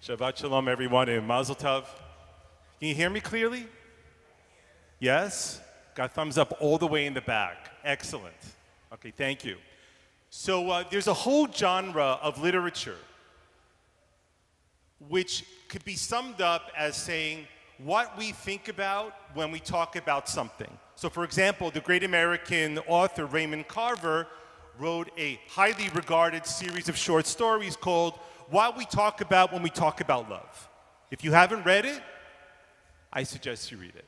Shabbat Shalom, everyone, and Mazel Tov. Can you hear me clearly? Yes? Got thumbs up all the way in the back. Excellent. Okay, thank you. So uh, there's a whole genre of literature which could be summed up as saying what we think about when we talk about something. So, for example, the great American author Raymond Carver wrote a highly regarded series of short stories called What We Talk About When We Talk About Love. If you haven't read it, I suggest you read it.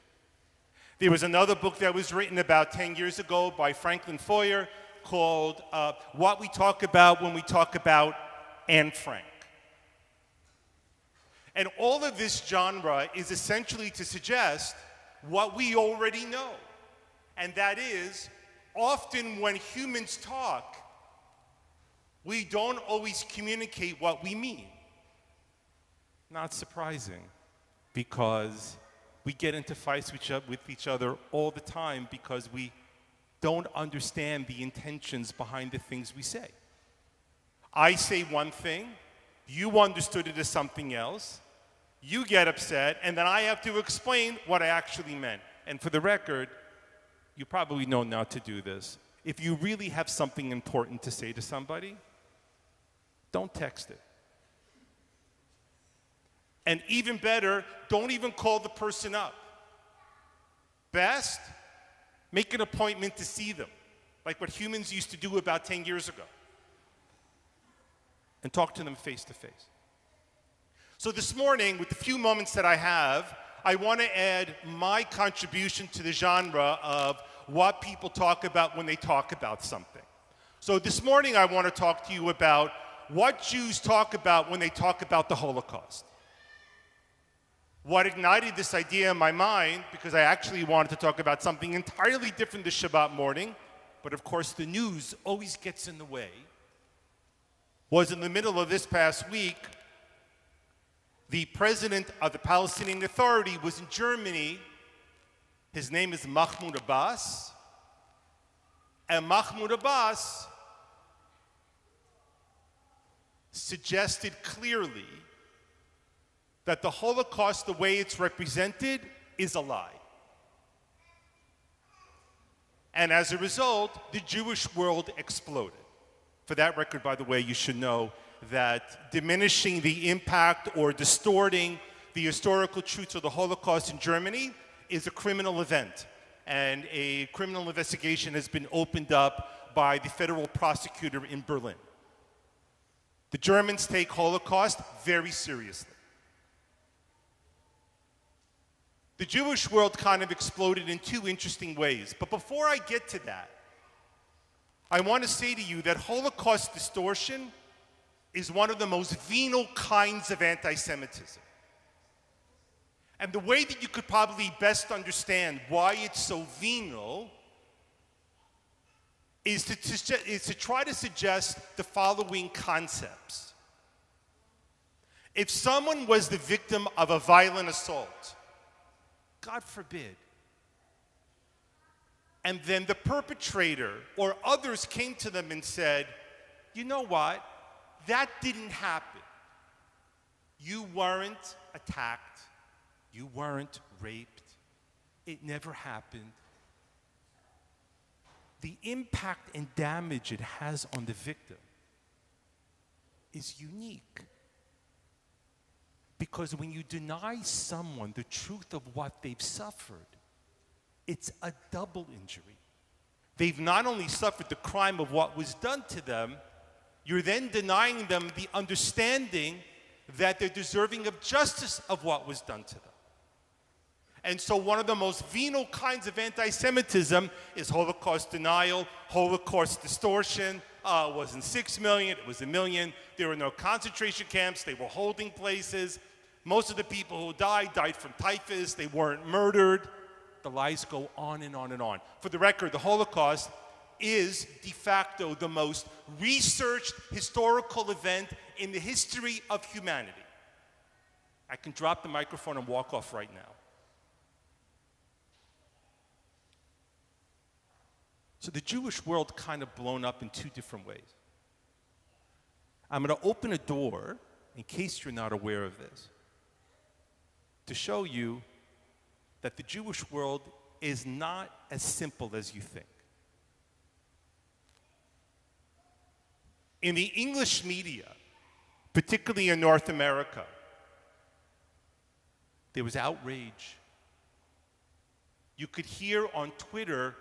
There was another book that was written about 10 years ago by Franklin Foer called uh, What We Talk About When We Talk About Anne Frank. And all of this genre is essentially to suggest what we already know. And that is, often when humans talk, we don't always communicate what we mean. Not surprising, because we get into fights with each other all the time because we don't understand the intentions behind the things we say. I say one thing, you understood it as something else, you get upset, and then I have to explain what I actually meant. And for the record, you probably know not to do this. If you really have something important to say to somebody, don't text it. And even better, don't even call the person up. Best, make an appointment to see them, like what humans used to do about 10 years ago, and talk to them face to face. So this morning, with the few moments that I have, I want to add my contribution to the genre of what people talk about when they talk about something. So this morning, I want to talk to you about what Jews talk about when they talk about the Holocaust. What ignited this idea in my mind, because I actually wanted to talk about something entirely different this Shabbat morning, but of course the news always gets in the way, was in the middle of this past week the president of the Palestinian Authority was in Germany. His name is Mahmoud Abbas. And Mahmoud Abbas suggested clearly that the Holocaust, the way it's represented, is a lie. And as a result, the Jewish world exploded. For that record, by the way, you should know that diminishing the impact or distorting the historical truths of the Holocaust in Germany is a criminal event. And a criminal investigation has been opened up by the federal prosecutor in Berlin. The Germans take Holocaust very seriously. The Jewish world kind of exploded in two interesting ways. But before I get to that, I want to say to you that Holocaust distortion is one of the most venal kinds of anti Semitism. And the way that you could probably best understand why it's so venal is to, to, is to try to suggest the following concepts. If someone was the victim of a violent assault, God forbid, and then the perpetrator or others came to them and said, you know what? That didn't happen. You weren't attacked. You weren't raped. It never happened. The impact and damage it has on the victim is unique. Because when you deny someone the truth of what they've suffered, it's a double injury. They've not only suffered the crime of what was done to them, you're then denying them the understanding that they're deserving of justice of what was done to them. And so, one of the most venal kinds of anti Semitism is Holocaust denial, Holocaust distortion. Uh, it wasn't six million, it was a million. There were no concentration camps, they were holding places. Most of the people who died died from typhus, they weren't murdered. The lies go on and on and on. For the record, the Holocaust is de facto the most researched historical event in the history of humanity. I can drop the microphone and walk off right now. So the Jewish world kind of blown up in two different ways. I'm going to open a door in case you're not aware of this, to show you that the Jewish world is not as simple as you think. In the English media, particularly in North America, there was outrage. You could hear on Twitter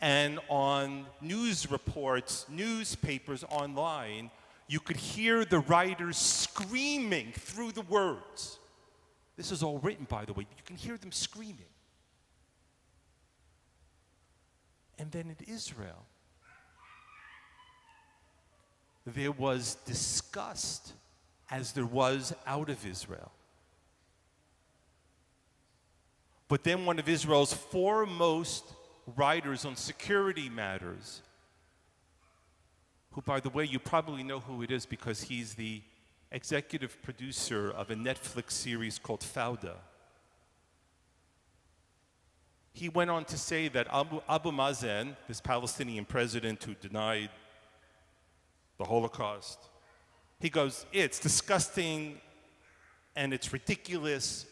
and on news reports, newspapers online, you could hear the writers screaming through the words. This is all written, by the way. You can hear them screaming. And then in Israel, there was disgust as there was out of Israel. But then one of Israel's foremost writers on security matters, who, by the way, you probably know who it is because he's the executive producer of a Netflix series called Fauda. He went on to say that Abu, Abu Mazen, this Palestinian president who denied the Holocaust, he goes, It's disgusting and it's ridiculous.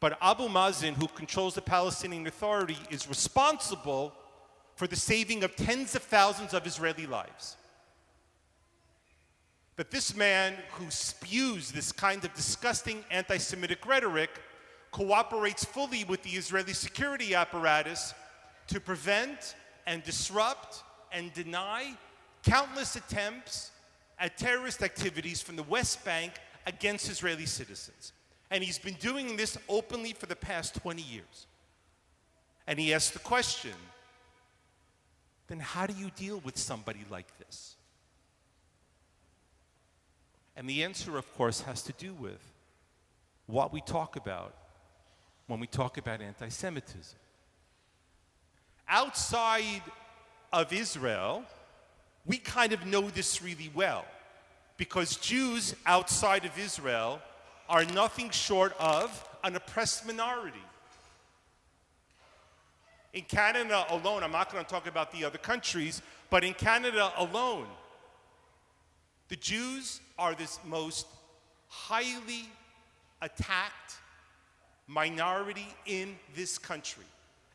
But Abu Mazen, who controls the Palestinian Authority, is responsible for the saving of tens of thousands of Israeli lives. That this man who spews this kind of disgusting anti Semitic rhetoric cooperates fully with the Israeli security apparatus to prevent and disrupt and deny countless attempts at terrorist activities from the West Bank against Israeli citizens. And he's been doing this openly for the past 20 years. And he asks the question then how do you deal with somebody like this? And the answer, of course, has to do with what we talk about when we talk about anti Semitism. Outside of Israel, we kind of know this really well because Jews outside of Israel are nothing short of an oppressed minority. In Canada alone, I'm not going to talk about the other countries, but in Canada alone, the Jews are this most highly attacked minority in this country.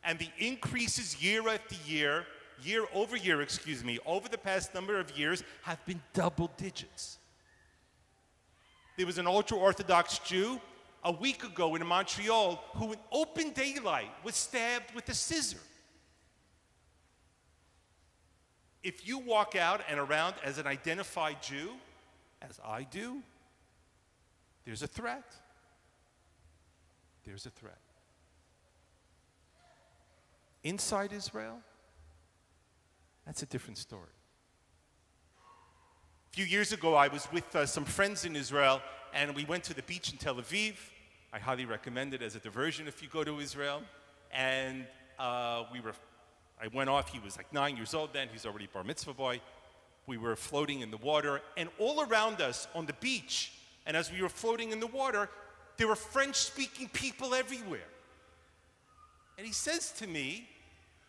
And the increases year after year, year over year, excuse me, over the past number of years have been double digits. There was an ultra Orthodox Jew a week ago in Montreal who, in open daylight, was stabbed with a scissor. If you walk out and around as an identified Jew, as I do, there's a threat. There's a threat. Inside Israel, that's a different story. A few years ago, I was with uh, some friends in Israel, and we went to the beach in Tel Aviv. I highly recommend it as a diversion if you go to Israel. And uh, we were, I went off. He was like nine years old then. He's already bar mitzvah boy. We were floating in the water, and all around us on the beach, and as we were floating in the water, there were French-speaking people everywhere. And he says to me,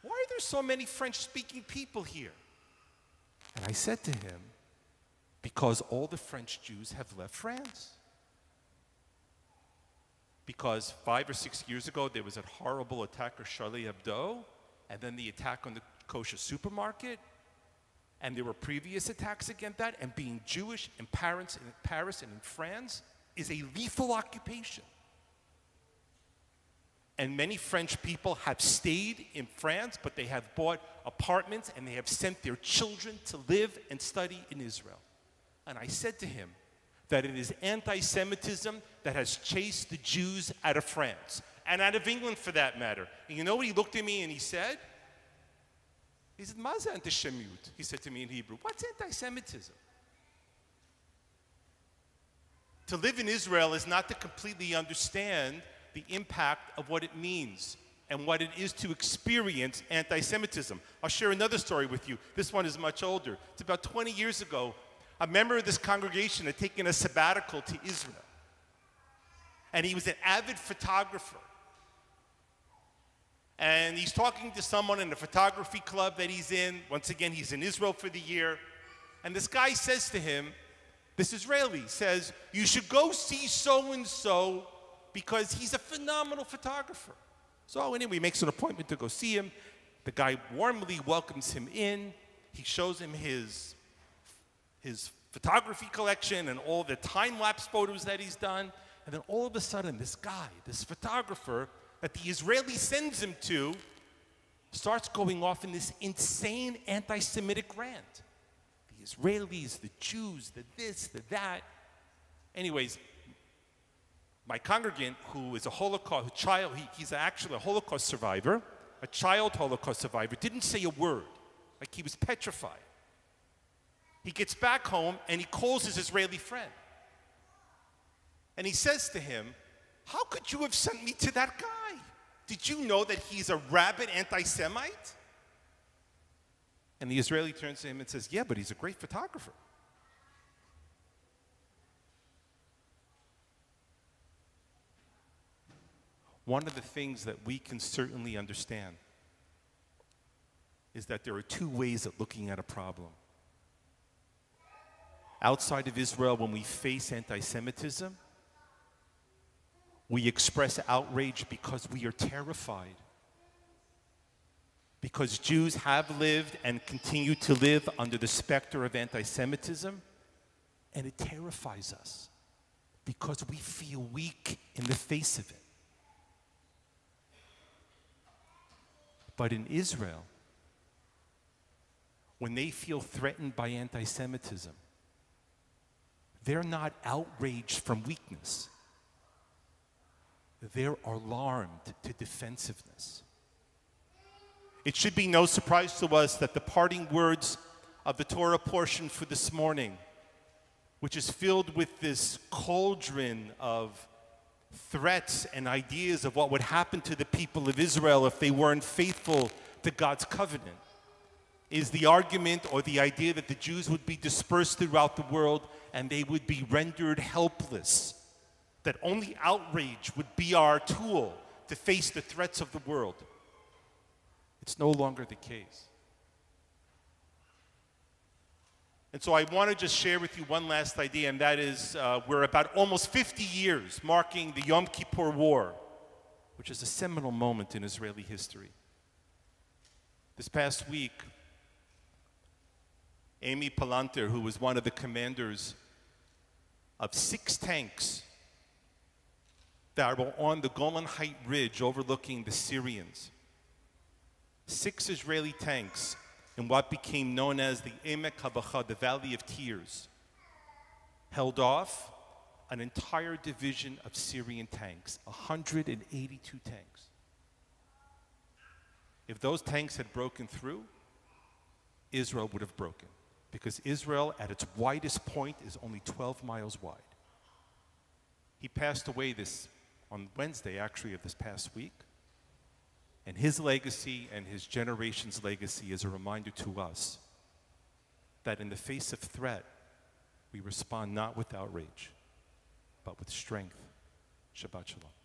"Why are there so many French-speaking people here?" And I said to him, because all the French Jews have left France. Because five or six years ago, there was a horrible attack on Charlie Hebdo, and then the attack on the kosher supermarket, and there were previous attacks against that, and being Jewish in Paris and in France is a lethal occupation. And many French people have stayed in France, but they have bought apartments and they have sent their children to live and study in Israel. And I said to him that it is anti Semitism that has chased the Jews out of France and out of England for that matter. And you know what he looked at me and he said? He said, Maza antisemut. He said to me in Hebrew, What's anti Semitism? To live in Israel is not to completely understand the impact of what it means and what it is to experience anti Semitism. I'll share another story with you. This one is much older. It's about 20 years ago a member of this congregation had taken a sabbatical to Israel. And he was an avid photographer. And he's talking to someone in the photography club that he's in. Once again, he's in Israel for the year. And this guy says to him, This Israeli says, You should go see so and so because he's a phenomenal photographer. So, anyway, he makes an appointment to go see him. The guy warmly welcomes him in. He shows him his, his photography collection and all the time lapse photos that he's done. And then all of a sudden, this guy, this photographer that the Israeli sends him to, starts going off in this insane anti Semitic rant. The Israelis, the Jews, the this, the that. Anyways, my congregant, who is a Holocaust child, he, he's actually a Holocaust survivor, a child Holocaust survivor, didn't say a word. Like he was petrified. He gets back home and he calls his Israeli friend. And he says to him, How could you have sent me to that guy? Did you know that he's a rabid anti Semite? And the Israeli turns to him and says, Yeah, but he's a great photographer. One of the things that we can certainly understand is that there are two ways of looking at a problem. Outside of Israel, when we face anti Semitism, we express outrage because we are terrified. Because Jews have lived and continue to live under the specter of anti Semitism, and it terrifies us because we feel weak in the face of it. But in Israel, when they feel threatened by anti Semitism, they're not outraged from weakness. They're alarmed to defensiveness. It should be no surprise to us that the parting words of the Torah portion for this morning, which is filled with this cauldron of threats and ideas of what would happen to the people of Israel if they weren't faithful to God's covenant, is the argument or the idea that the Jews would be dispersed throughout the world and they would be rendered helpless. That only outrage would be our tool to face the threats of the world. It's no longer the case. And so I want to just share with you one last idea, and that is uh, we're about almost 50 years marking the Yom Kippur War, which is a seminal moment in Israeli history. This past week, Amy Palanter, who was one of the commanders of six tanks that were on the Golan Height Ridge overlooking the Syrians, six Israeli tanks in what became known as the Emek HaBacha, the Valley of Tears, held off an entire division of Syrian tanks, 182 tanks. If those tanks had broken through, Israel would have broken because Israel, at its widest point, is only 12 miles wide. He passed away this on Wednesday, actually, of this past week. And his legacy and his generation's legacy is a reminder to us that in the face of threat, we respond not with outrage, but with strength. Shabbat Shalom.